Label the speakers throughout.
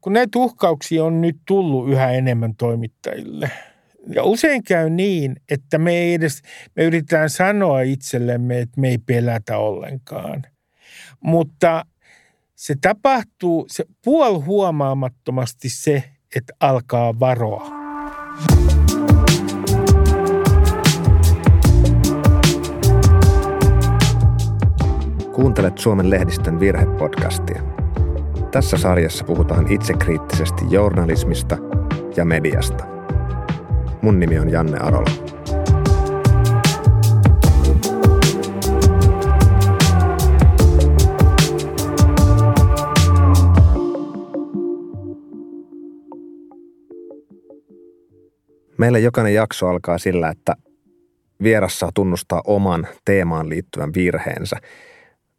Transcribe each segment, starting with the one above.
Speaker 1: kun näitä uhkauksia on nyt tullut yhä enemmän toimittajille. Ja usein käy niin, että me ei edes, me yritetään sanoa itsellemme, että me ei pelätä ollenkaan. Mutta se tapahtuu se puol huomaamattomasti se, että alkaa varoa.
Speaker 2: Kuuntelet Suomen lehdistön virhepodcastia. Tässä sarjassa puhutaan itsekriittisesti journalismista ja mediasta. Mun nimi on Janne Arola. Meillä jokainen jakso alkaa sillä, että vieras saa tunnustaa oman teemaan liittyvän virheensä –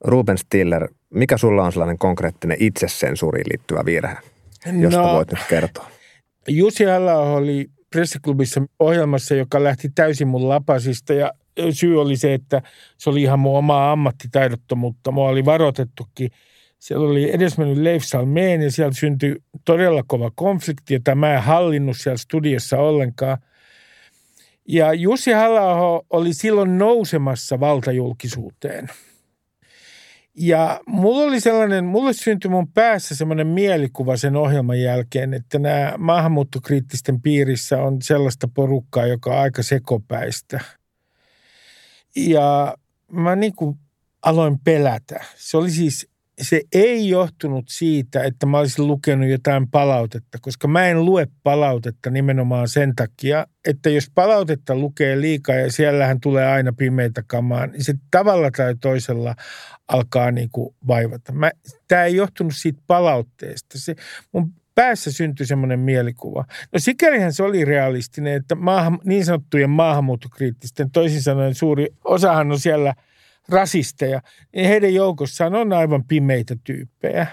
Speaker 2: Ruben Stiller, mikä sulla on sellainen konkreettinen itsesensuuriin liittyvä virhe, josta no, voit nyt kertoa?
Speaker 1: Jussi halla oli pressiklubissa ohjelmassa, joka lähti täysin mun lapasista ja syy oli se, että se oli ihan mun omaa ammattitaidottomuutta. Mua oli varoitettukin. Siellä oli edesmennyt Leif Salmeen ja siellä syntyi todella kova konflikti, jota mä en hallinnut siellä studiossa ollenkaan. Ja Jussi halla oli silloin nousemassa valtajulkisuuteen – ja mulla oli sellainen, mulle syntyi mun päässä semmoinen mielikuva sen ohjelman jälkeen, että nämä maahanmuuttokriittisten piirissä on sellaista porukkaa, joka on aika sekopäistä. Ja mä niin kuin aloin pelätä. Se oli siis se ei johtunut siitä, että mä olisin lukenut jotain palautetta, koska mä en lue palautetta nimenomaan sen takia, että jos palautetta lukee liikaa ja siellähän tulee aina pimeitä kamaa, niin se tavalla tai toisella alkaa niin kuin vaivata. Tämä ei johtunut siitä palautteesta. Se, mun päässä syntyi semmoinen mielikuva. No sikälihän se oli realistinen, että maahan, niin sanottujen maahanmuuttokriittisten, toisin sanoen suuri osahan on siellä – rasisteja, niin heidän joukossaan on aivan pimeitä tyyppejä.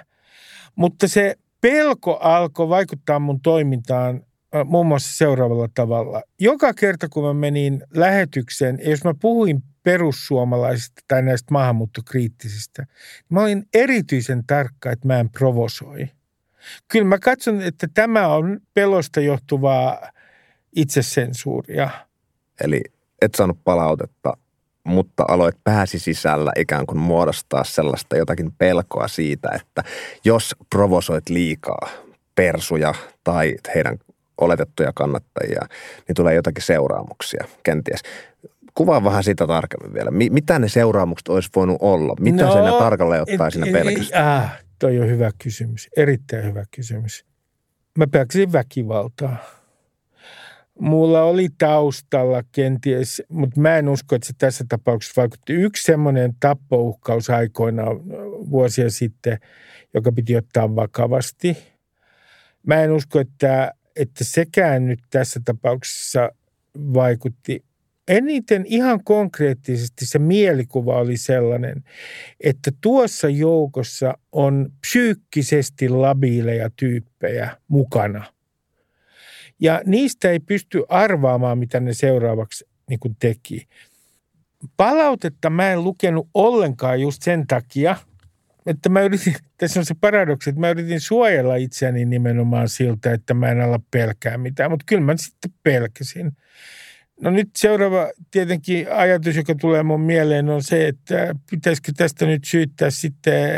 Speaker 1: Mutta se pelko alkoi vaikuttaa mun toimintaan muun muassa seuraavalla tavalla. Joka kerta, kun mä menin lähetykseen, jos mä puhuin perussuomalaisista tai näistä maahanmuuttokriittisistä, niin mä olin erityisen tarkka, että mä en provosoi. Kyllä mä katson, että tämä on pelosta johtuvaa itsesensuuria.
Speaker 2: Eli et saanut palautetta mutta aloit pääsi sisällä ikään kuin muodostaa sellaista jotakin pelkoa siitä, että jos provosoit liikaa persuja tai heidän oletettuja kannattajia, niin tulee jotakin seuraamuksia kenties. Kuvaa vähän sitä tarkemmin vielä. Mitä ne seuraamukset olisi voinut olla? Mitä no, sinä tarkalleen ottaa sinne pelkästään?
Speaker 1: Äh, toi on hyvä kysymys. Erittäin hyvä kysymys. Mä pelkäsin väkivaltaa Mulla oli taustalla kenties, mutta mä en usko, että se tässä tapauksessa vaikutti. Yksi semmoinen tappouhkaus aikoinaan vuosia sitten, joka piti ottaa vakavasti. Mä en usko, että, että sekään nyt tässä tapauksessa vaikutti. Eniten ihan konkreettisesti se mielikuva oli sellainen, että tuossa joukossa on psyykkisesti labiileja tyyppejä mukana – ja niistä ei pysty arvaamaan, mitä ne seuraavaksi niin kuin teki. Palautetta mä en lukenut ollenkaan just sen takia, että mä yritin, tässä on se paradoksi, että mä yritin suojella itseäni nimenomaan siltä, että mä en ala pelkää mitään, mutta kyllä mä sitten pelkäsin. No nyt seuraava tietenkin ajatus, joka tulee mun mieleen on se, että pitäisikö tästä nyt syyttää sitten äh,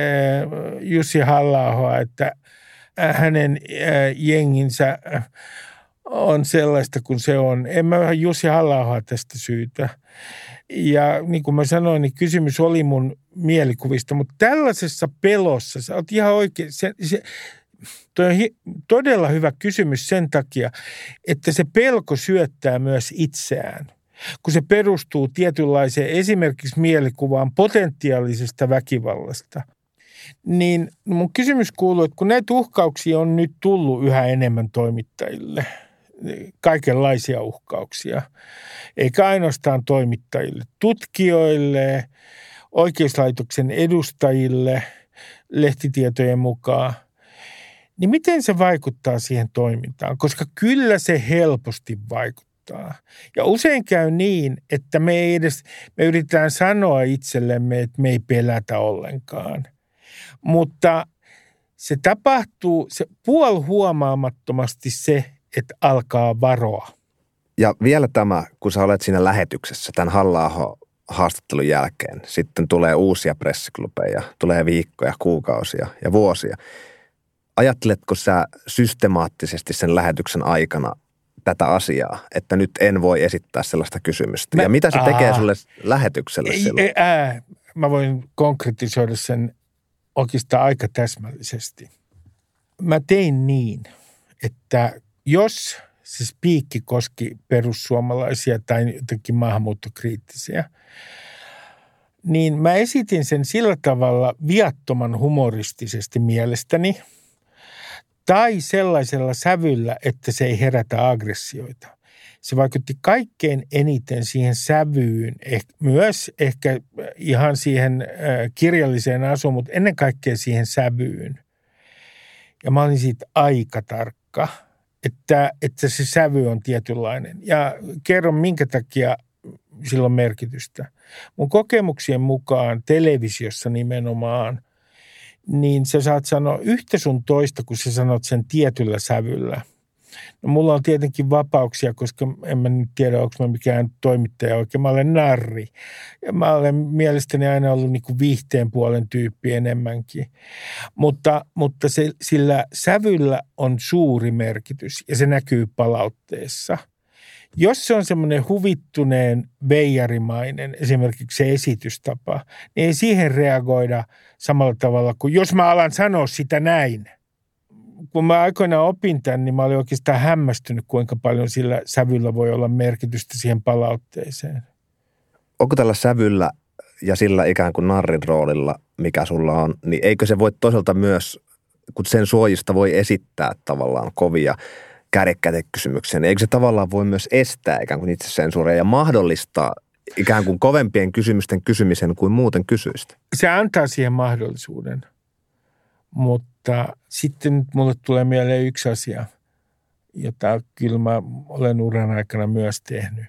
Speaker 1: Jussi halla että hänen äh, jenginsä on sellaista kuin se on. En mä Jussi halla tästä syytä. Ja niin kuin mä sanoin, niin kysymys oli mun mielikuvista, mutta tällaisessa pelossa, sä oot ihan oikein, se, se, toi on hi, todella hyvä kysymys sen takia, että se pelko syöttää myös itseään kun se perustuu tietynlaiseen esimerkiksi mielikuvaan potentiaalisesta väkivallasta. Niin mun kysymys kuuluu, että kun näitä uhkauksia on nyt tullut yhä enemmän toimittajille – kaikenlaisia uhkauksia, eikä ainoastaan toimittajille, tutkijoille, oikeuslaitoksen edustajille lehtitietojen mukaan, niin miten se vaikuttaa siihen toimintaan? Koska kyllä se helposti vaikuttaa. Ja usein käy niin, että me ei edes, me yritetään sanoa itsellemme, että me ei pelätä ollenkaan. Mutta Se tapahtuu se puol huomaamattomasti se, että alkaa varoa.
Speaker 2: Ja vielä tämä, kun sä olet siinä lähetyksessä tämän halla haastattelun jälkeen, sitten tulee uusia pressiklubeja, tulee viikkoja, kuukausia ja vuosia. Ajatteletko sä systemaattisesti sen lähetyksen aikana tätä asiaa, että nyt en voi esittää sellaista kysymystä? Mä, ja mitä se tekee sulle lähetykselle ei, silloin? Ei,
Speaker 1: ää, mä voin konkretisoida sen oikeastaan aika täsmällisesti. Mä tein niin, että jos se spiikki koski perussuomalaisia tai jotenkin maahanmuuttokriittisiä, niin mä esitin sen sillä tavalla viattoman humoristisesti mielestäni tai sellaisella sävyllä, että se ei herätä aggressioita. Se vaikutti kaikkein eniten siihen sävyyn, eh, myös ehkä ihan siihen kirjalliseen asuun, mutta ennen kaikkea siihen sävyyn. Ja mä olin siitä aika tarkka – että, että se sävy on tietynlainen. Ja kerron, minkä takia sillä on merkitystä. Mun kokemuksien mukaan televisiossa nimenomaan, niin sä saat sanoa yhtä sun toista, kun sä sanot sen tietyllä sävyllä – No mulla on tietenkin vapauksia, koska en mä nyt tiedä, onko mä mikään toimittaja oikein. Mä olen narri. Ja mä olen mielestäni aina ollut niin kuin viihteen puolen tyyppi enemmänkin. Mutta, mutta se, sillä sävyllä on suuri merkitys ja se näkyy palautteessa. Jos se on semmoinen huvittuneen veijarimainen, esimerkiksi se esitystapa, niin ei siihen reagoida samalla tavalla kuin jos mä alan sanoa sitä näin – kun mä aikoinaan opin tämän, niin mä olin oikeastaan hämmästynyt, kuinka paljon sillä sävyllä voi olla merkitystä siihen palautteeseen.
Speaker 2: Onko tällä sävyllä ja sillä ikään kuin narrin roolilla, mikä sulla on, niin eikö se voi toisaalta myös, kun sen suojista voi esittää tavallaan kovia kärjekkäitä kysymyksiä, niin eikö se tavallaan voi myös estää ikään kuin itse sensuuria ja mahdollistaa ikään kuin kovempien kysymysten kysymisen kuin muuten kysyistä?
Speaker 1: Se antaa siihen mahdollisuuden, mutta mutta sitten mulle tulee mieleen yksi asia, jota kyllä mä olen uran aikana myös tehnyt.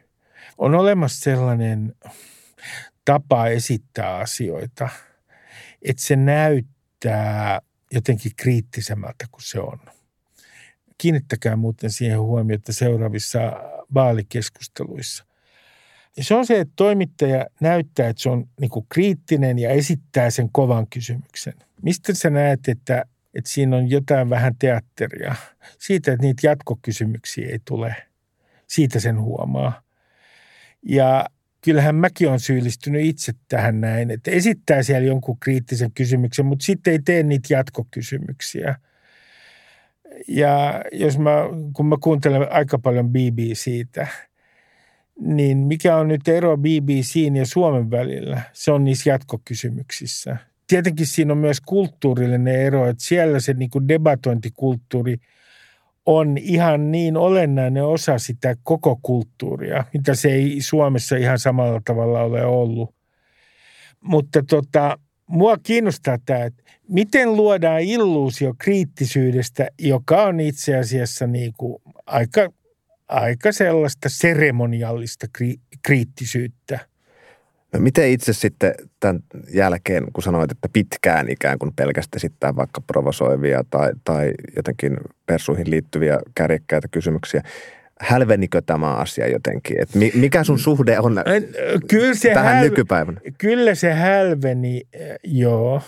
Speaker 1: On olemassa sellainen tapa esittää asioita, että se näyttää jotenkin kriittisemmältä kuin se on. Kiinnittäkää muuten siihen huomiota seuraavissa vaalikeskusteluissa. Ja se on se, että toimittaja näyttää, että se on niin kriittinen ja esittää sen kovan kysymyksen. Mistä sä näet, että että siinä on jotain vähän teatteria. Siitä, että niitä jatkokysymyksiä ei tule. Siitä sen huomaa. Ja kyllähän mäkin on syyllistynyt itse tähän näin, että esittää siellä jonkun kriittisen kysymyksen, mutta sitten ei tee niitä jatkokysymyksiä. Ja jos mä, kun mä kuuntelen aika paljon BBCtä, niin mikä on nyt ero BBCin ja Suomen välillä? Se on niissä jatkokysymyksissä – tietenkin siinä on myös kulttuurillinen ero, että siellä se niin kuin debatointikulttuuri on ihan niin olennainen osa sitä koko kulttuuria, mitä se ei Suomessa ihan samalla tavalla ole ollut. Mutta tota, mua kiinnostaa tämä, että miten luodaan illuusio kriittisyydestä, joka on itse asiassa niin kuin aika, aika sellaista seremoniallista kri, kriittisyyttä –
Speaker 2: No miten itse sitten tämän jälkeen, kun sanoit, että pitkään ikään kuin pelkästään esittää vaikka provosoivia tai, tai jotenkin persuihin liittyviä kärjekkäitä kysymyksiä, hälvenikö tämä asia jotenkin? Et mikä sun suhde on kyllä se tähän häl... nykypäivänä?
Speaker 1: Kyllä se hälveni, joo.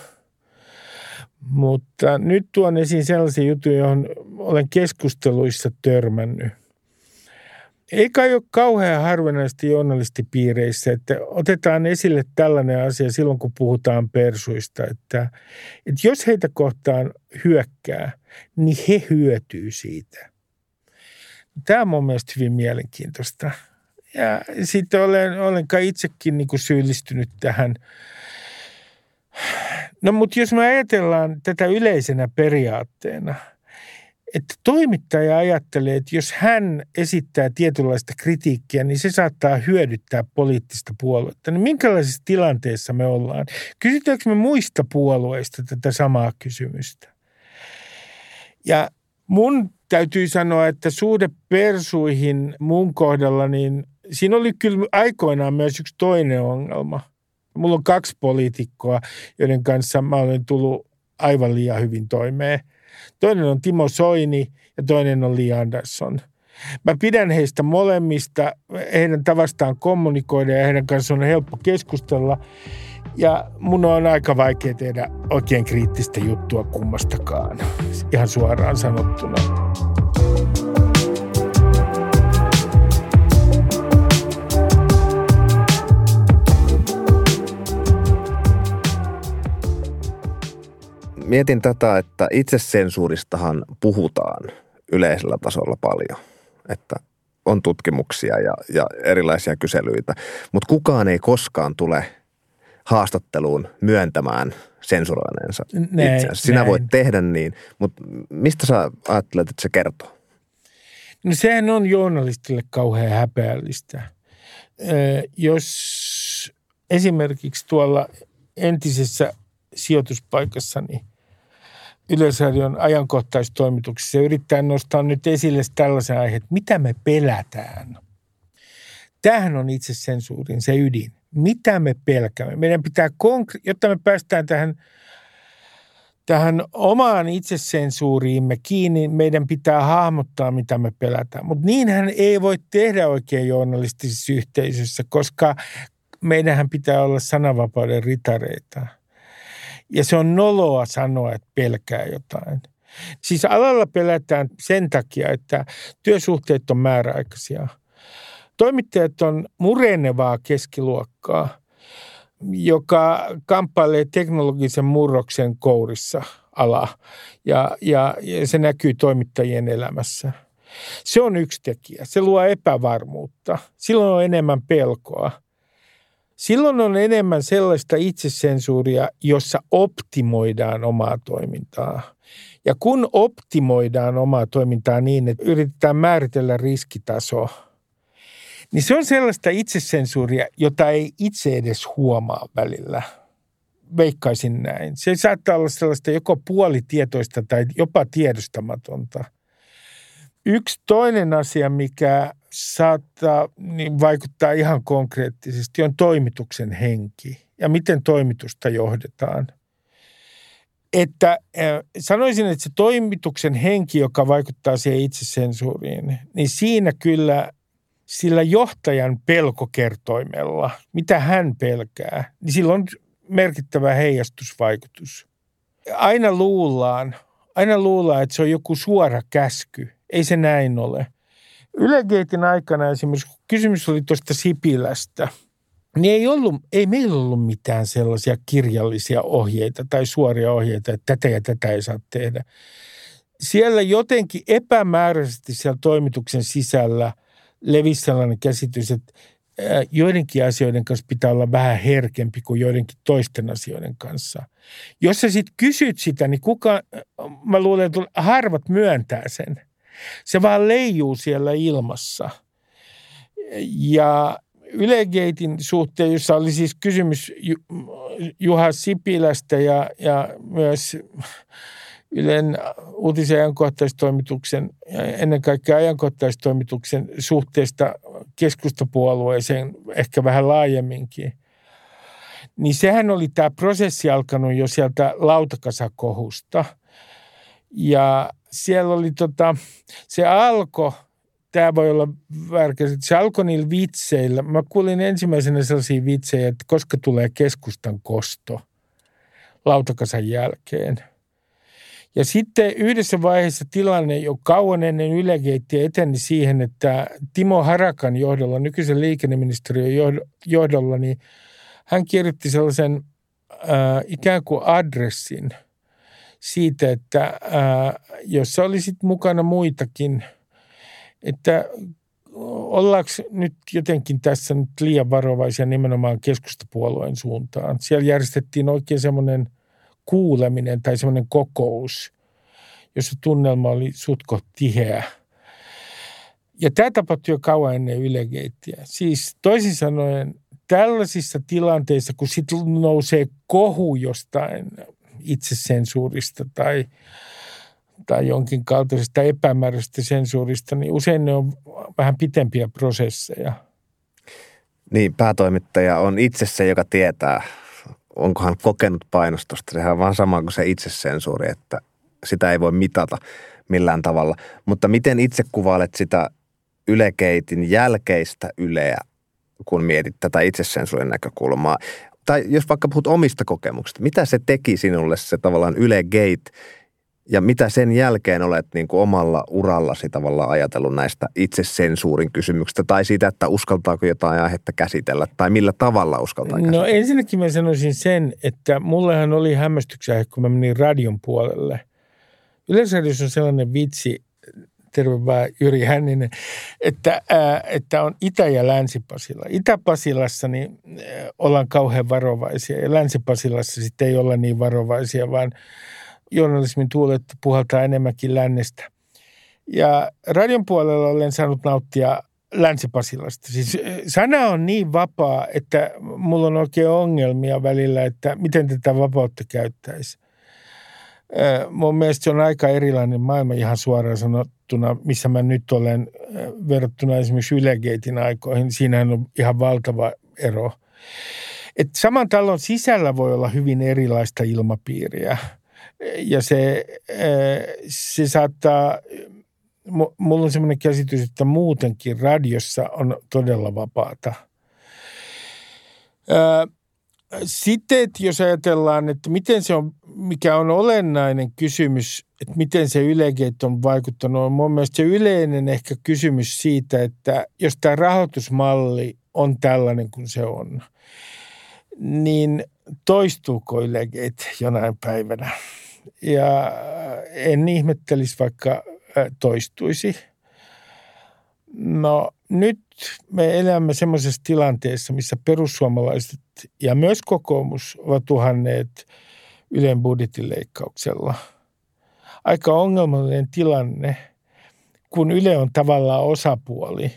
Speaker 1: Mutta nyt tuon esiin sellaisia juttuja, johon olen keskusteluissa törmännyt ei kai ole kauhean harvinaisesti journalistipiireissä, että otetaan esille tällainen asia silloin, kun puhutaan persuista, että, että jos heitä kohtaan hyökkää, niin he hyötyy siitä. Tämä on mun mielestä hyvin mielenkiintoista. Ja sitten olen, olen kai itsekin niin kuin syyllistynyt tähän. No mutta jos me ajatellaan tätä yleisenä periaatteena – että toimittaja ajattelee, että jos hän esittää tietynlaista kritiikkiä, niin se saattaa hyödyttää poliittista puoluetta. Niin minkälaisessa tilanteessa me ollaan? Kysytäänkö me muista puolueista tätä samaa kysymystä? Ja mun täytyy sanoa, että suhde persuihin mun kohdalla, niin siinä oli kyllä aikoinaan myös yksi toinen ongelma. Mulla on kaksi poliitikkoa, joiden kanssa mä olen tullut aivan liian hyvin toimeen. Toinen on Timo Soini ja toinen on Li Andersson. Mä pidän heistä molemmista, heidän tavastaan kommunikoida ja heidän kanssaan on helppo keskustella. Ja mun on aika vaikea tehdä oikein kriittistä juttua kummastakaan, ihan suoraan sanottuna.
Speaker 2: Mietin tätä, että itsesensuuristahan puhutaan yleisellä tasolla paljon, että on tutkimuksia ja, ja erilaisia kyselyitä, mutta kukaan ei koskaan tule haastatteluun myöntämään sensuroineensa itseänsä. Sinä näin. voit tehdä niin, mutta mistä sä ajattelet, että se kertoo?
Speaker 1: No sehän on journalistille kauhean häpeällistä. jos esimerkiksi tuolla entisessä sijoituspaikassani Yleisradion ajankohtaistoimituksessa yrittää nostaa nyt esille tällaisen aiheen, että mitä me pelätään. Tähän on itse sensuurin se ydin. Mitä me pelkäämme? Meidän pitää, konkre- jotta me päästään tähän, tähän omaan itsesensuuriimme kiinni, meidän pitää hahmottaa, mitä me pelätään. Mutta niinhän ei voi tehdä oikein journalistisessa yhteisössä, koska meidänhän pitää olla sananvapauden ritareita – ja se on noloa sanoa, että pelkää jotain. Siis alalla pelätään sen takia, että työsuhteet on määräaikaisia. Toimittajat on murenevaa keskiluokkaa, joka kamppailee teknologisen murroksen kourissa ala ja, ja, ja se näkyy toimittajien elämässä. Se on yksi tekijä. Se luo epävarmuutta. Silloin on enemmän pelkoa. Silloin on enemmän sellaista itsesensuuria, jossa optimoidaan omaa toimintaa. Ja kun optimoidaan omaa toimintaa niin, että yritetään määritellä riskitaso, niin se on sellaista itsesensuuria, jota ei itse edes huomaa välillä. Veikkaisin näin. Se saattaa olla sellaista joko puolitietoista tai jopa tiedostamatonta. Yksi toinen asia, mikä saattaa niin vaikuttaa ihan konkreettisesti, on toimituksen henki ja miten toimitusta johdetaan. Että sanoisin, että se toimituksen henki, joka vaikuttaa siihen itsesensuuriin, niin siinä kyllä sillä johtajan pelkokertoimella, mitä hän pelkää, niin sillä on merkittävä heijastusvaikutus. Aina luullaan, aina luullaan, että se on joku suora käsky. Ei se näin ole – Ylegeitin aikana esimerkiksi, kun kysymys oli tuosta Sipilästä, niin ei, ollut, ei meillä ollut mitään sellaisia kirjallisia ohjeita tai suoria ohjeita, että tätä ja tätä ei saa tehdä. Siellä jotenkin epämääräisesti siellä toimituksen sisällä levisi sellainen käsitys, että joidenkin asioiden kanssa pitää olla vähän herkempi kuin joidenkin toisten asioiden kanssa. Jos sä sitten kysyt sitä, niin kuka, mä luulen, että harvat myöntää sen – se vaan leijuu siellä ilmassa. Ja Ylegeitin suhteen, jossa oli siis kysymys Juha Sipilästä ja, ja myös Ylen uutisen ajankohtaistoimituksen ja ennen kaikkea ajankohtaistoimituksen suhteesta keskustapuolueeseen ehkä vähän laajemminkin. Niin sehän oli tämä prosessi alkanut jo sieltä lautakasakohusta. Ja siellä oli tota, se alko, tämä voi olla värkäs, se alkoi niillä vitseillä. Mä kuulin ensimmäisenä sellaisia vitsejä, että koska tulee keskustan kosto lautakasan jälkeen. Ja sitten yhdessä vaiheessa tilanne jo kauan ennen ylegeittiä eteni siihen, että Timo Harakan johdolla, nykyisen liikenneministeriön johdolla, niin hän kirjoitti sellaisen äh, ikään kuin adressin – siitä, että ää, jossa oli sitten mukana muitakin, että ollaanko nyt jotenkin tässä nyt liian varovaisia nimenomaan keskustapuolueen suuntaan. Siellä järjestettiin oikein semmoinen kuuleminen tai semmoinen kokous, jossa tunnelma oli sutko tiheä. Ja tämä tapahtui jo kauan ennen Ylegeittiä. Siis toisin sanoen tällaisissa tilanteissa, kun sitten nousee kohu jostain itsesensuurista tai, tai jonkin kaltaisesta epämääräisestä sensuurista, niin usein ne on vähän pitempiä prosesseja.
Speaker 2: Niin, päätoimittaja on itse se, joka tietää onko hän kokenut painostusta. Sehän on vaan sama kuin se itsesensuuri, että sitä ei voi mitata millään tavalla. Mutta miten itse kuvailet sitä ylekeitin jälkeistä yleä, kun mietit tätä itsesensuurin näkökulmaa? Tai jos vaikka puhut omista kokemuksista, mitä se teki sinulle se tavallaan Yle Gate ja mitä sen jälkeen olet niin kuin omalla urallasi tavallaan ajatellut näistä itsesensuurin kysymyksistä tai siitä, että uskaltaako jotain aihetta käsitellä tai millä tavalla uskaltaa no, käsitellä?
Speaker 1: No ensinnäkin mä sanoisin sen, että mullehan oli hämmästyksiä, kun mä menin radion puolelle. Yleisradiossa on sellainen vitsi, terve vaan Jyri Hänninen, että, ää, että on Itä- ja Länsi-Pasila. Itä-Pasilassa niin ollaan kauhean varovaisia ja Länsi-Pasilassa sitten ei olla niin varovaisia, vaan – journalismin tuulet puhaltaa enemmänkin lännestä. Ja radion puolella olen saanut nauttia Länsi-Pasilasta. Siis sana on niin vapaa, että mulla on oikein ongelmia välillä, että miten tätä vapautta käyttäisi. Mun mielestä se on aika erilainen maailma ihan suoraan sanottuna, missä mä nyt olen eh, verrattuna esimerkiksi Ylegeitin aikoihin. Siinähän on ihan valtava ero. Et saman talon sisällä voi olla hyvin erilaista ilmapiiriä – ja se, se saattaa, mulla on semmoinen käsitys, että muutenkin radiossa on todella vapaata. Sitten, jos ajatellaan, että miten se on, mikä on olennainen kysymys, että miten se ylegeit on vaikuttanut, on mun mielestä se yleinen ehkä kysymys siitä, että jos tämä rahoitusmalli on tällainen kuin se on, niin toistuuko ylegeit jonain päivänä? ja en ihmettelisi, vaikka toistuisi. No nyt me elämme semmoisessa tilanteessa, missä perussuomalaiset ja myös kokoomus ovat tuhanneet Ylen budjettileikkauksella. Aika ongelmallinen tilanne, kun Yle on tavallaan osapuoli.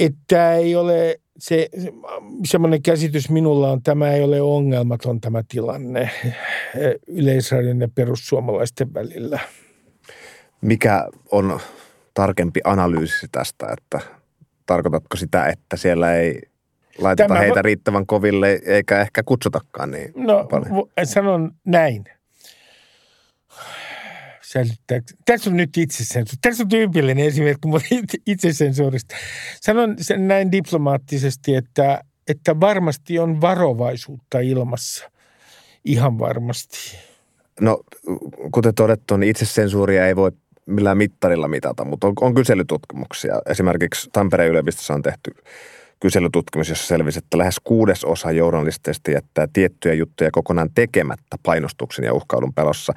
Speaker 1: Että ei ole se, semmoinen käsitys minulla on, tämä ei ole ongelmaton tämä tilanne yleisradion ja perussuomalaisten välillä.
Speaker 2: Mikä on tarkempi analyysi tästä, että tarkoitatko sitä, että siellä ei laiteta tämä heitä riittävän koville eikä ehkä kutsutakaan niin
Speaker 1: no, paljon? sanon näin. Tässä on nyt itsesensuuri. Tässä on tyypillinen esimerkki itsesensuurista. Sanon sen näin diplomaattisesti, että, että varmasti on varovaisuutta ilmassa. Ihan varmasti.
Speaker 2: No, kuten todettu, niin itsesensuuria ei voi millään mittarilla mitata, mutta on, on kyselytutkimuksia. Esimerkiksi Tampereen yliopistossa on tehty kyselytutkimus, jossa selvisi, että lähes kuudesosa journalisteista jättää tiettyjä juttuja kokonaan tekemättä painostuksen ja uhkailun pelossa.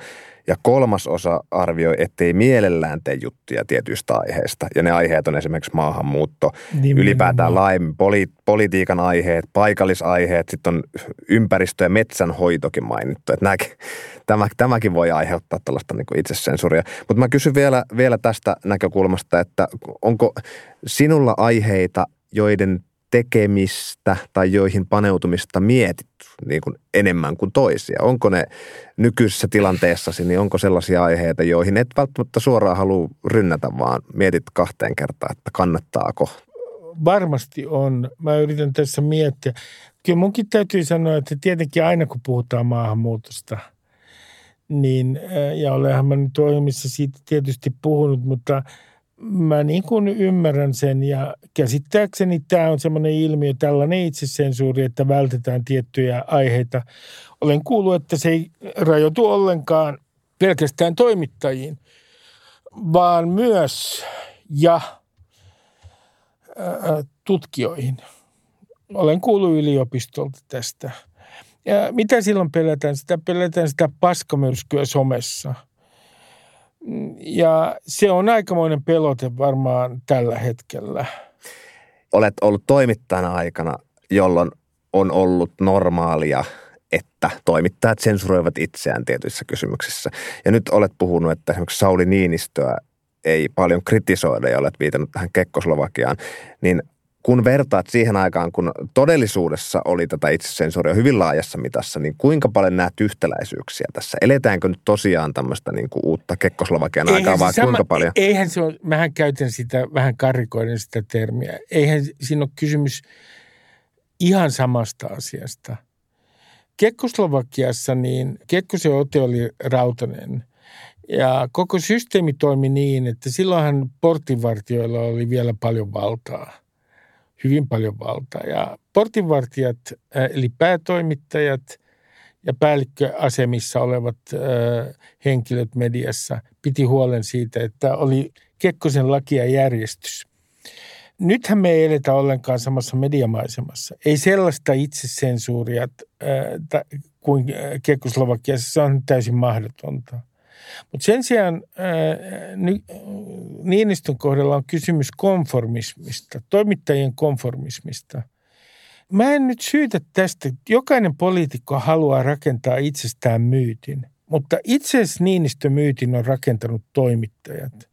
Speaker 2: Ja kolmas osa arvioi, ettei mielellään tee juttuja tietyistä aiheista. Ja ne aiheet on esimerkiksi maahanmuutto, Nimenomaan. ylipäätään laajemmin poli- politiikan aiheet, paikallisaiheet, sitten on ympäristö- ja metsänhoitokin mainittu. Että nämäkin, tämä, tämäkin voi aiheuttaa tällaista niin itsesensuuria. Mutta mä kysyn vielä, vielä tästä näkökulmasta, että onko sinulla aiheita, joiden tekemistä tai joihin paneutumista mietit niin kuin enemmän kuin toisia? Onko ne nykyisessä tilanteessasi, niin onko sellaisia aiheita, joihin et välttämättä suoraan halua rynnätä, vaan mietit kahteen kertaan, että kannattaako?
Speaker 1: Varmasti on. Mä yritän tässä miettiä. Kyllä munkin täytyy sanoa, että tietenkin aina kun puhutaan maahanmuutosta, niin, ja olenhan mä nyt ohjelmissa siitä tietysti puhunut, mutta – mä niin kuin ymmärrän sen ja käsittääkseni tämä on semmoinen ilmiö, tällainen itsesensuuri, että vältetään tiettyjä aiheita. Olen kuullut, että se ei rajoitu ollenkaan pelkästään toimittajiin, vaan myös ja tutkijoihin. Olen kuullut yliopistolta tästä. Ja mitä silloin pelätään? Sitä pelätään sitä paskamyrskyä somessa – ja se on aikamoinen pelote varmaan tällä hetkellä.
Speaker 2: Olet ollut toimittajana aikana, jolloin on ollut normaalia, että toimittajat sensuroivat itseään tietyissä kysymyksissä. Ja nyt olet puhunut, että esimerkiksi Sauli Niinistöä ei paljon kritisoida ja olet viitannut tähän Kekkoslovakiaan, niin kun vertaat siihen aikaan, kun todellisuudessa oli tätä itsesensuuria hyvin laajassa mitassa, niin kuinka paljon näet yhtäläisyyksiä tässä? Eletäänkö nyt tosiaan tämmöistä niin kuin uutta Kekkoslovakian aikaa vai sama, kuinka paljon?
Speaker 1: Eihän se ole, mähän käytän sitä vähän karikoiden sitä termiä. Eihän siinä ole kysymys ihan samasta asiasta. Kekkoslovakiassa niin Kekkosen ote oli rautanen ja koko systeemi toimi niin, että silloinhan portinvartijoilla oli vielä paljon valtaa, hyvin paljon valtaa. Ja portinvartijat, eli päätoimittajat ja päällikköasemissa olevat henkilöt mediassa piti huolen siitä, että oli Kekkosen laki ja järjestys. Nythän me ei eletä ollenkaan samassa mediamaisemassa. Ei sellaista itsesensuuria kuin Kekkoslovakiassa, se on täysin mahdotonta. Mutta sen sijaan Niinistön kohdalla on kysymys konformismista, toimittajien konformismista. Mä en nyt syytä tästä. Jokainen poliitikko haluaa rakentaa itsestään myytin, mutta itse asiassa Niinistön myytin on rakentanut toimittajat.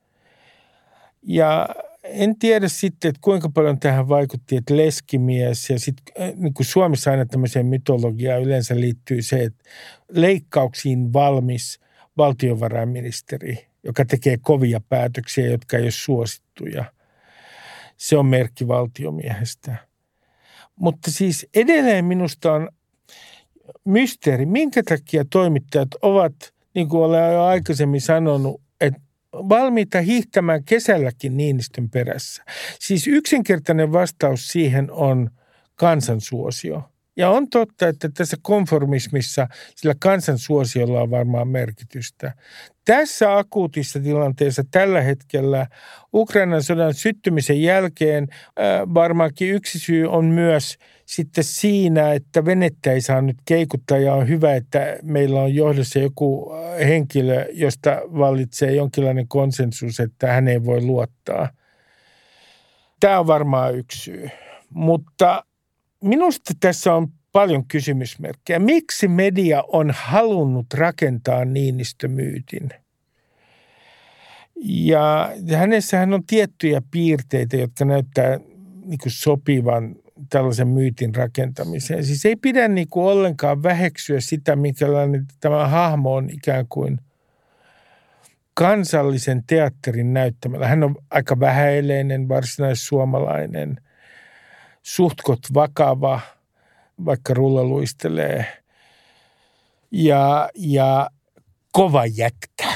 Speaker 1: Ja en tiedä sitten, että kuinka paljon tähän vaikutti, että leskimies ja sitten niin kuin Suomessa aina tämmöiseen mytologiaan yleensä liittyy se, että leikkauksiin valmis valtiovarainministeri, joka tekee kovia päätöksiä, jotka ei ole suosittuja. Se on merkki valtiomiehestä. Mutta siis edelleen minusta on mysteeri, minkä takia toimittajat ovat, niin kuin olen jo aikaisemmin sanonut, että valmiita hiihtämään kesälläkin Niinistön perässä. Siis yksinkertainen vastaus siihen on kansansuosio – ja on totta, että tässä konformismissa sillä kansansuosiolla on varmaan merkitystä. Tässä akuutissa tilanteessa tällä hetkellä Ukrainan sodan syttymisen jälkeen äh, varmaankin yksi syy on myös sitten siinä, että venettä ei saa nyt keikuttaa ja on hyvä, että meillä on johdossa joku äh, henkilö, josta vallitsee jonkinlainen konsensus, että hän ei voi luottaa. Tämä on varmaan yksi syy. Mutta Minusta tässä on paljon kysymysmerkkejä. Miksi media on halunnut rakentaa Niinistö-myytin? Ja hänessähän on tiettyjä piirteitä, jotka näyttää niin sopivan tällaisen myytin rakentamiseen. Siis ei pidä niin kuin ollenkaan väheksyä sitä, minkälainen tämä hahmo on ikään kuin kansallisen teatterin näyttämällä. Hän on aika vähäileinen, varsinaissuomalainen, suhtkot vakava, vaikka rulla luistelee. Ja, ja kova jätkä.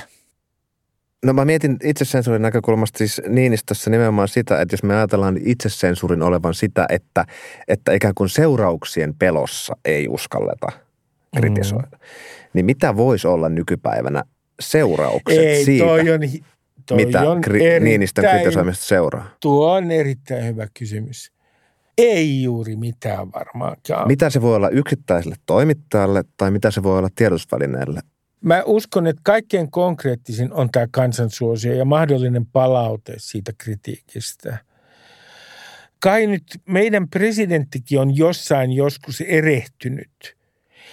Speaker 2: No mä mietin itsesensuurin näkökulmasta siis Niinistössä nimenomaan sitä, että jos me ajatellaan itsesensuurin olevan sitä, että, että ikään kuin seurauksien pelossa ei uskalleta kritisoida, mm. niin mitä voisi olla nykypäivänä seuraukset ei, siitä, toi on, toi mitä on kri- Niinistön kritisoimista seuraa?
Speaker 1: Tuo on erittäin hyvä kysymys. Ei juuri mitään varmaankaan.
Speaker 2: Mitä se voi olla yksittäiselle toimittajalle tai mitä se voi olla tiedotusvälineelle?
Speaker 1: Mä uskon, että kaikkein konkreettisin on tämä kansansuosio ja mahdollinen palaute siitä kritiikistä. Kai nyt meidän presidenttikin on jossain joskus erehtynyt.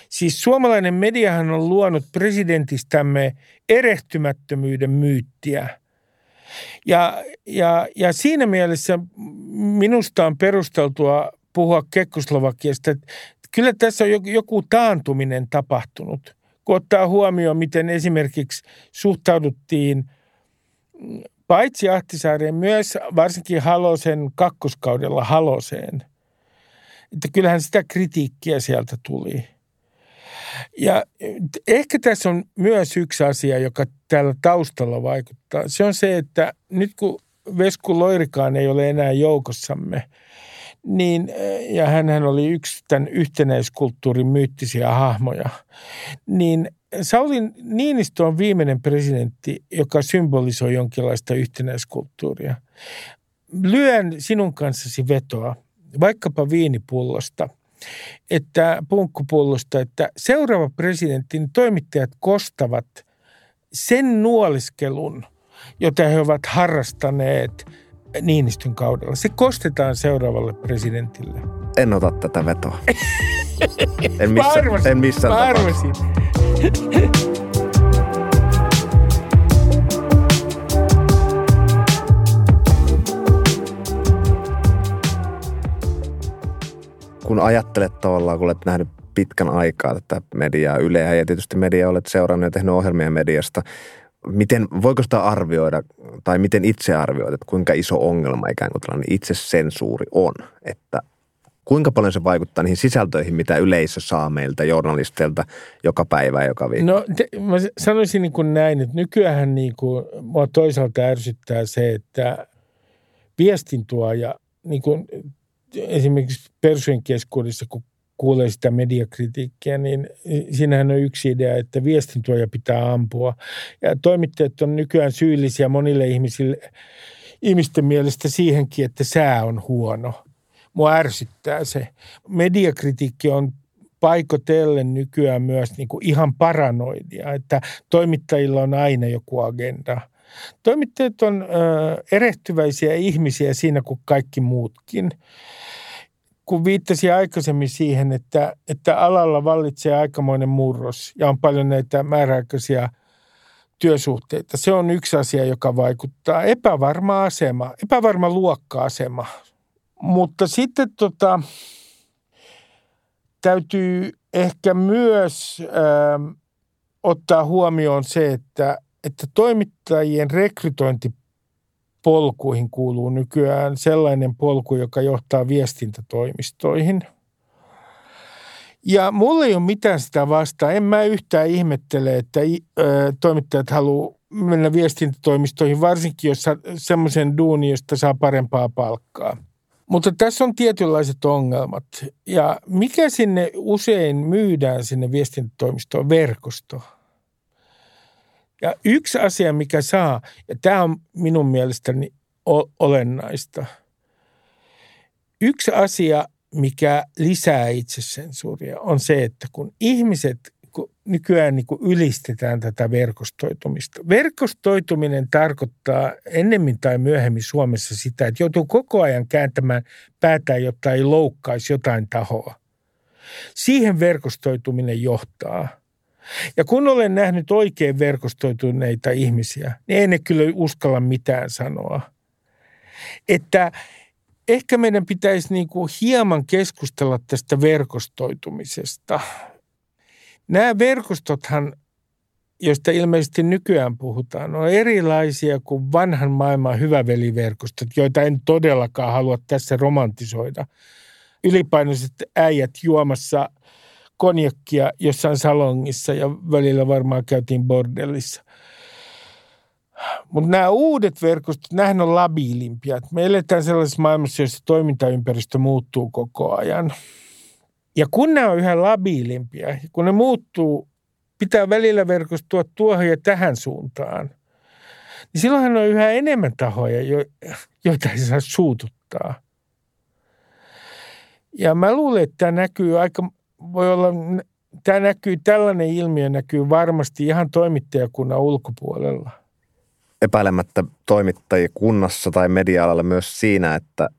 Speaker 1: Siis suomalainen mediahan on luonut presidentistämme erehtymättömyyden myyttiä – ja, ja, ja siinä mielessä minusta on perusteltua puhua Kekkoslovakiasta, että kyllä tässä on joku taantuminen tapahtunut, kun ottaa huomioon, miten esimerkiksi suhtauduttiin paitsi Ahtisaareen myös varsinkin Halosen kakkoskaudella Haloseen. Että kyllähän sitä kritiikkiä sieltä tuli. Ja ehkä tässä on myös yksi asia, joka täällä taustalla vaikuttaa. Se on se, että nyt kun Vesku Loirikaan ei ole enää joukossamme, niin, ja hän oli yksi tämän yhtenäiskulttuurin myyttisiä hahmoja, niin Sauli Niinistö on viimeinen presidentti, joka symbolisoi jonkinlaista yhtenäiskulttuuria. Lyön sinun kanssasi vetoa, vaikkapa viinipullosta – että punkkupullosta, että seuraava presidentti, niin toimittajat kostavat sen nuoliskelun, jota he ovat harrastaneet Niinistön kaudella. Se kostetaan seuraavalle presidentille.
Speaker 2: En ota tätä vetoa. En missään, en missään tapauksessa. Kun ajattelet tavallaan, kun olet nähnyt pitkän aikaa tätä mediaa, Yleä ja tietysti media olet seurannut ja tehnyt ohjelmia mediasta, miten, voiko sitä arvioida tai miten itse arvioit, että kuinka iso ongelma ikään kuin tällainen itsesensuuri on, että kuinka paljon se vaikuttaa niihin sisältöihin, mitä yleisö saa meiltä journalisteilta joka päivä ja joka viikko?
Speaker 1: No te, mä sanoisin niin kuin näin, että nykyään niin kuin, mua toisaalta ärsyttää se, että viestintuoja, niin kuin esimerkiksi persujen keskuudessa, kun kuulee sitä mediakritiikkiä, niin siinähän on yksi idea, että viestintuoja pitää ampua. Ja toimittajat on nykyään syyllisiä monille ihmisille, ihmisten mielestä siihenkin, että sää on huono. Mua ärsyttää se. Mediakritiikki on paikotellen nykyään myös niin kuin ihan paranoidia, että toimittajilla on aina joku agenda. Toimittajat on ö, erehtyväisiä ihmisiä siinä kuin kaikki muutkin kun viittasin aikaisemmin siihen, että, että alalla vallitsee aikamoinen murros ja on paljon näitä määräaikaisia työsuhteita. Se on yksi asia, joka vaikuttaa. Epävarma asema, epävarma luokka-asema. Mutta sitten tota, täytyy ehkä myös äh, ottaa huomioon se, että, että toimittajien rekrytointi polkuihin kuuluu nykyään sellainen polku, joka johtaa viestintätoimistoihin. Ja mulla ei ole mitään sitä vastaan. En mä yhtään ihmettele, että toimittajat haluaa mennä viestintätoimistoihin, varsinkin jos semmoisen duuni, josta saa parempaa palkkaa. Mutta tässä on tietynlaiset ongelmat. Ja mikä sinne usein myydään sinne viestintätoimistoon? Verkosto. Ja yksi asia, mikä saa, ja tämä on minun mielestäni olennaista. Yksi asia, mikä lisää itsesensuuria, on se, että kun ihmiset kun nykyään niin kuin ylistetään tätä verkostoitumista. Verkostoituminen tarkoittaa ennemmin tai myöhemmin Suomessa sitä, että joutuu koko ajan kääntämään päätään, jotta ei loukkaisi jotain tahoa. Siihen verkostoituminen johtaa – ja kun olen nähnyt oikein verkostoituneita ihmisiä, niin ei ne kyllä uskalla mitään sanoa. Että ehkä meidän pitäisi niin kuin hieman keskustella tästä verkostoitumisesta. Nämä verkostothan, joista ilmeisesti nykyään puhutaan, on erilaisia kuin vanhan maailman hyväveliverkostot, joita en todellakaan halua tässä romantisoida. Ylipainoiset äijät juomassa – konjakkia jossain salongissa ja välillä varmaan käytiin bordellissa. Mutta nämä uudet verkostot, nämähän on labiilimpia. Me eletään sellaisessa maailmassa, jossa toimintaympäristö muuttuu koko ajan. Ja kun nämä on yhä labiilimpia, kun ne muuttuu, pitää välillä verkostua tuohon ja tähän suuntaan, niin silloinhan on yhä enemmän tahoja, joita ei saa suututtaa. Ja mä luulen, että tämä näkyy aika voi olla, tämä näkyy, tällainen ilmiö näkyy varmasti ihan toimittajakunnan ulkopuolella.
Speaker 2: Epäilemättä toimittajikunnassa tai media-alalla myös siinä, että,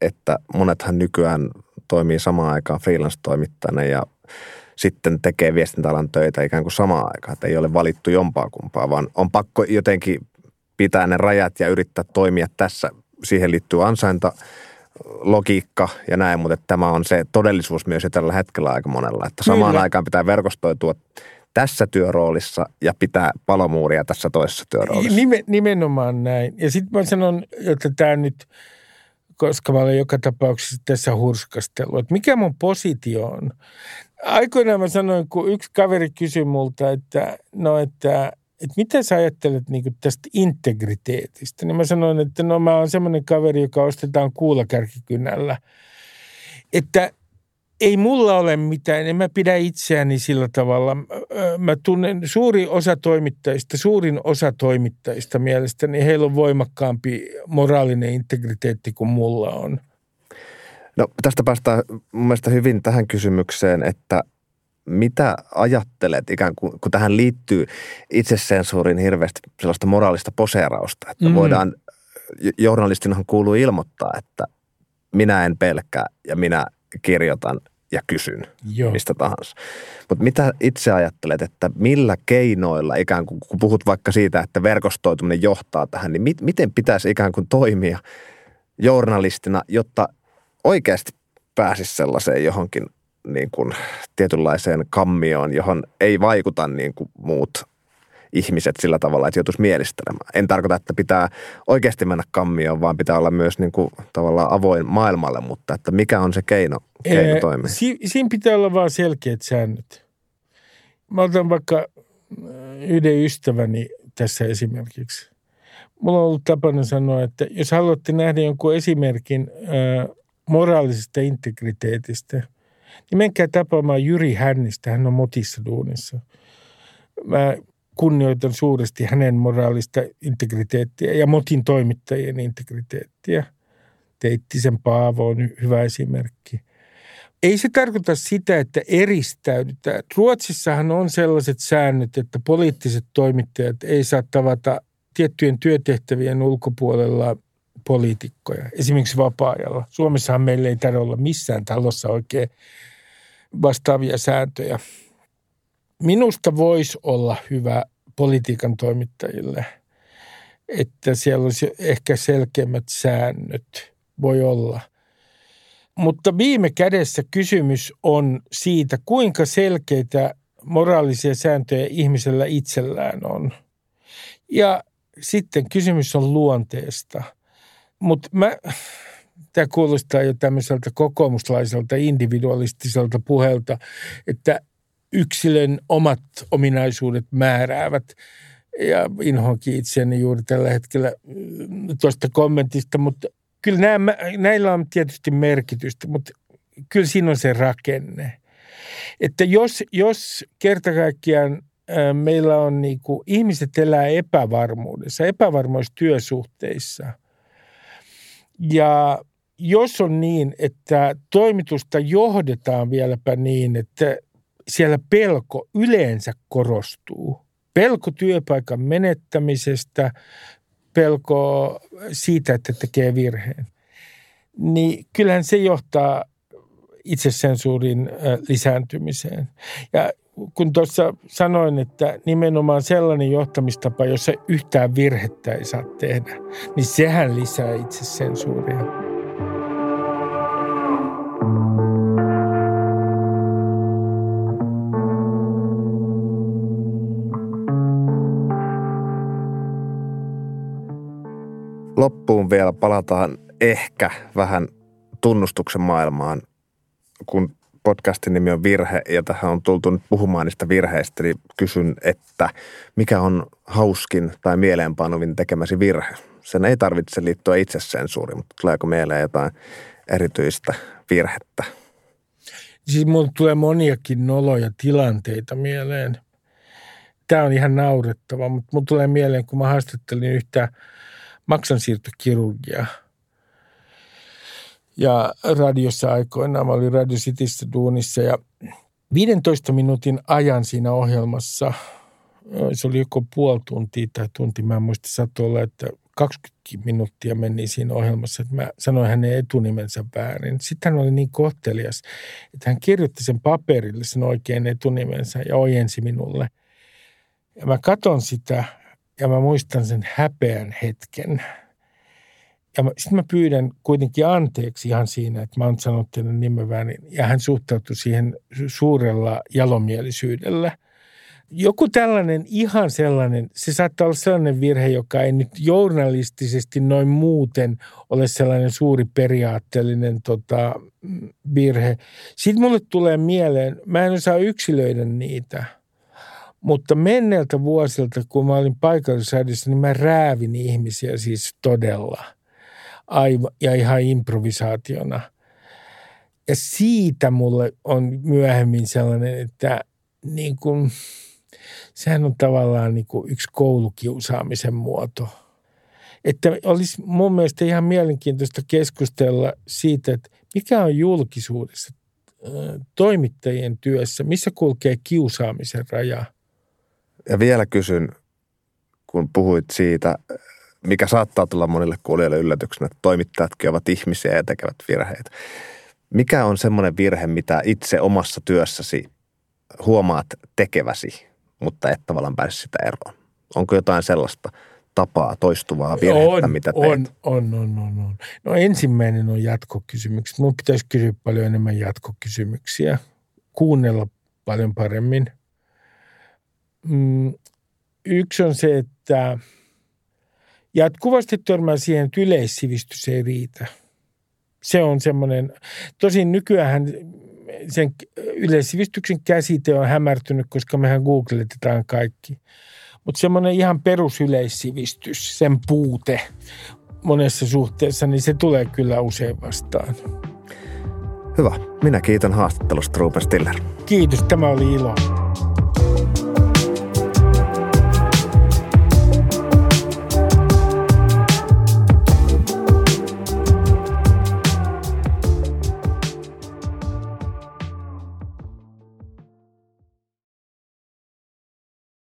Speaker 2: että monethan nykyään toimii samaan aikaan freelance-toimittajana ja sitten tekee viestintäalan töitä ikään kuin samaan aikaan, että ei ole valittu jompaa kumpaa, vaan on pakko jotenkin pitää ne rajat ja yrittää toimia tässä. Siihen liittyy ansainta logiikka ja näin, mutta tämä on se todellisuus myös jo tällä hetkellä aika monella, että samaan Kyllä. aikaan pitää verkostoitua tässä työroolissa ja pitää palomuuria tässä toisessa työroolissa.
Speaker 1: Nime, nimenomaan näin. Ja sitten mä sanon, että tämä nyt, koska mä olen joka tapauksessa tässä hurskastellut, että mikä mun positio on. Aikoinaan mä sanoin, kun yksi kaveri kysyi multa, että no, että että mitä sä ajattelet niin tästä integriteetistä? Niin mä sanoin, että no mä oon semmoinen kaveri, joka ostetaan kuulakärkikynällä. Että ei mulla ole mitään, en mä pidä itseäni sillä tavalla. Mä tunnen suuri osa toimittajista, suurin osa toimittajista mielestäni, heillä on voimakkaampi moraalinen integriteetti kuin mulla on.
Speaker 2: No tästä päästään mun mielestä hyvin tähän kysymykseen, että – mitä ajattelet ikään kuin, kun tähän liittyy itsesensuurin hirveästi sellaista moraalista poseerausta, että mm. voidaan, journalistinahan kuuluu ilmoittaa, että minä en pelkää ja minä kirjoitan ja kysyn Joo. mistä tahansa. Mutta mitä itse ajattelet, että millä keinoilla ikään kuin, kun puhut vaikka siitä, että verkostoituminen johtaa tähän, niin mit, miten pitäisi ikään kuin toimia journalistina, jotta oikeasti pääsisi sellaiseen johonkin niin kuin tietynlaiseen kammioon, johon ei vaikuta niin kuin muut ihmiset sillä tavalla, että joutuisi mielistelemään. En tarkoita, että pitää oikeasti mennä kammioon, vaan pitää olla myös niin kuin, tavallaan avoin maailmalle, mutta että mikä on se keino, keino toimia?
Speaker 1: Si- siinä pitää olla vain selkeät säännöt. Mä otan vaikka yhden ystäväni tässä esimerkiksi. Mulla on ollut tapana sanoa, että jos haluatte nähdä jonkun esimerkin ää, moraalisesta integriteetistä, niin menkää tapaamaan Jyri Hännistä. Hän on motissa duunissa. Mä kunnioitan suuresti hänen moraalista integriteettiä ja motin toimittajien integriteettiä. Teittisen Paavo on hyvä esimerkki. Ei se tarkoita sitä, että eristäydytään. Ruotsissahan on sellaiset säännöt, että poliittiset toimittajat ei saa tavata tiettyjen työtehtävien ulkopuolella poliitikkoja, esimerkiksi vapaa-ajalla. Suomessahan meillä ei tarvitse olla missään talossa oikein vastaavia sääntöjä. Minusta voisi olla hyvä politiikan toimittajille, että siellä olisi ehkä selkeämmät säännöt. Voi olla. Mutta viime kädessä kysymys on siitä, kuinka selkeitä moraalisia sääntöjä ihmisellä itsellään on. Ja sitten kysymys on luonteesta. Mutta tämä kuulostaa jo tämmöiseltä kokoomuslaiselta individualistiselta puhelta, että yksilön omat ominaisuudet määräävät. Ja inhoankin itseäni juuri tällä hetkellä mm, tuosta kommentista, mutta kyllä nämä, näillä on tietysti merkitystä, mutta kyllä siinä on se rakenne. Että jos, jos kerta kaikkiaan meillä on niin kuin, ihmiset elää epävarmuudessa, epävarmoissa työsuhteissa. Ja jos on niin, että toimitusta johdetaan vieläpä niin, että siellä pelko yleensä korostuu. Pelko työpaikan menettämisestä, pelko siitä, että tekee virheen. Niin kyllähän se johtaa itsesensuurin lisääntymiseen. Ja kun tuossa sanoin, että nimenomaan sellainen johtamistapa, jossa yhtään virhettä ei saa tehdä, niin sehän lisää itsesensuuria.
Speaker 2: Loppuun vielä palataan ehkä vähän tunnustuksen maailmaan, kun podcastin nimi on Virhe ja tähän on tultu nyt puhumaan niistä virheistä, niin kysyn, että mikä on hauskin tai mieleenpanovin tekemäsi virhe? Sen ei tarvitse liittyä itsesensuuriin, mutta tuleeko mieleen jotain erityistä virhettä?
Speaker 1: Siis mulle tulee moniakin noloja tilanteita mieleen. Tämä on ihan naurettava, mutta mulle tulee mieleen, kun mä haastattelin yhtä maksansiirtokirurgiaa – ja radiossa aikoinaan. Mä olin Radio Cityssä duunissa ja 15 minuutin ajan siinä ohjelmassa, se oli joko puoli tuntia tai tunti, mä en muista saattoi olla, että 20 minuuttia meni siinä ohjelmassa, että mä sanoin hänen etunimensä väärin. Sitten hän oli niin kohtelias, että hän kirjoitti sen paperille sen oikein etunimensä ja ojensi minulle. Ja mä katon sitä ja mä muistan sen häpeän hetken – ja sitten mä pyydän kuitenkin anteeksi ihan siinä, että mä oon sanonut teidän nimen. Ja hän suhtautui siihen suurella jalomielisyydellä. Joku tällainen, ihan sellainen, se saattaa olla sellainen virhe, joka ei nyt journalistisesti noin muuten ole sellainen suuri periaatteellinen tota, virhe. Sitten mulle tulee mieleen, mä en osaa yksilöidä niitä – mutta menneeltä vuosilta, kun mä olin paikallisradiossa, niin mä räävin ihmisiä siis todella – aiva, ja ihan improvisaationa. Ja siitä mulle on myöhemmin sellainen, että niin kuin, sehän on tavallaan niin kuin yksi koulukiusaamisen muoto. Että olisi mun mielestä ihan mielenkiintoista keskustella siitä, että mikä on julkisuudessa toimittajien työssä, missä kulkee kiusaamisen raja.
Speaker 2: Ja vielä kysyn, kun puhuit siitä mikä saattaa tulla monille kuulijoille yllätyksenä, että toimittajatkin ovat ihmisiä ja tekevät virheitä. Mikä on semmoinen virhe, mitä itse omassa työssäsi huomaat tekeväsi, mutta et tavallaan pääse sitä eroon? Onko jotain sellaista tapaa, toistuvaa virhettä,
Speaker 1: on,
Speaker 2: mitä teet?
Speaker 1: On, on, on, on, on. No ensimmäinen on jatkokysymykset. Mun pitäisi kysyä paljon enemmän jatkokysymyksiä, kuunnella paljon paremmin. Mm, Yksi on se, että jatkuvasti törmää siihen, että yleissivistys ei riitä. Se on semmoinen, tosin nykyään sen yleissivistyksen käsite on hämärtynyt, koska mehän googletetaan kaikki. Mutta semmoinen ihan perusyleissivistys, sen puute monessa suhteessa, niin se tulee kyllä usein vastaan.
Speaker 2: Hyvä. Minä kiitän haastattelusta, Ruben Stiller.
Speaker 1: Kiitos, tämä oli ilo.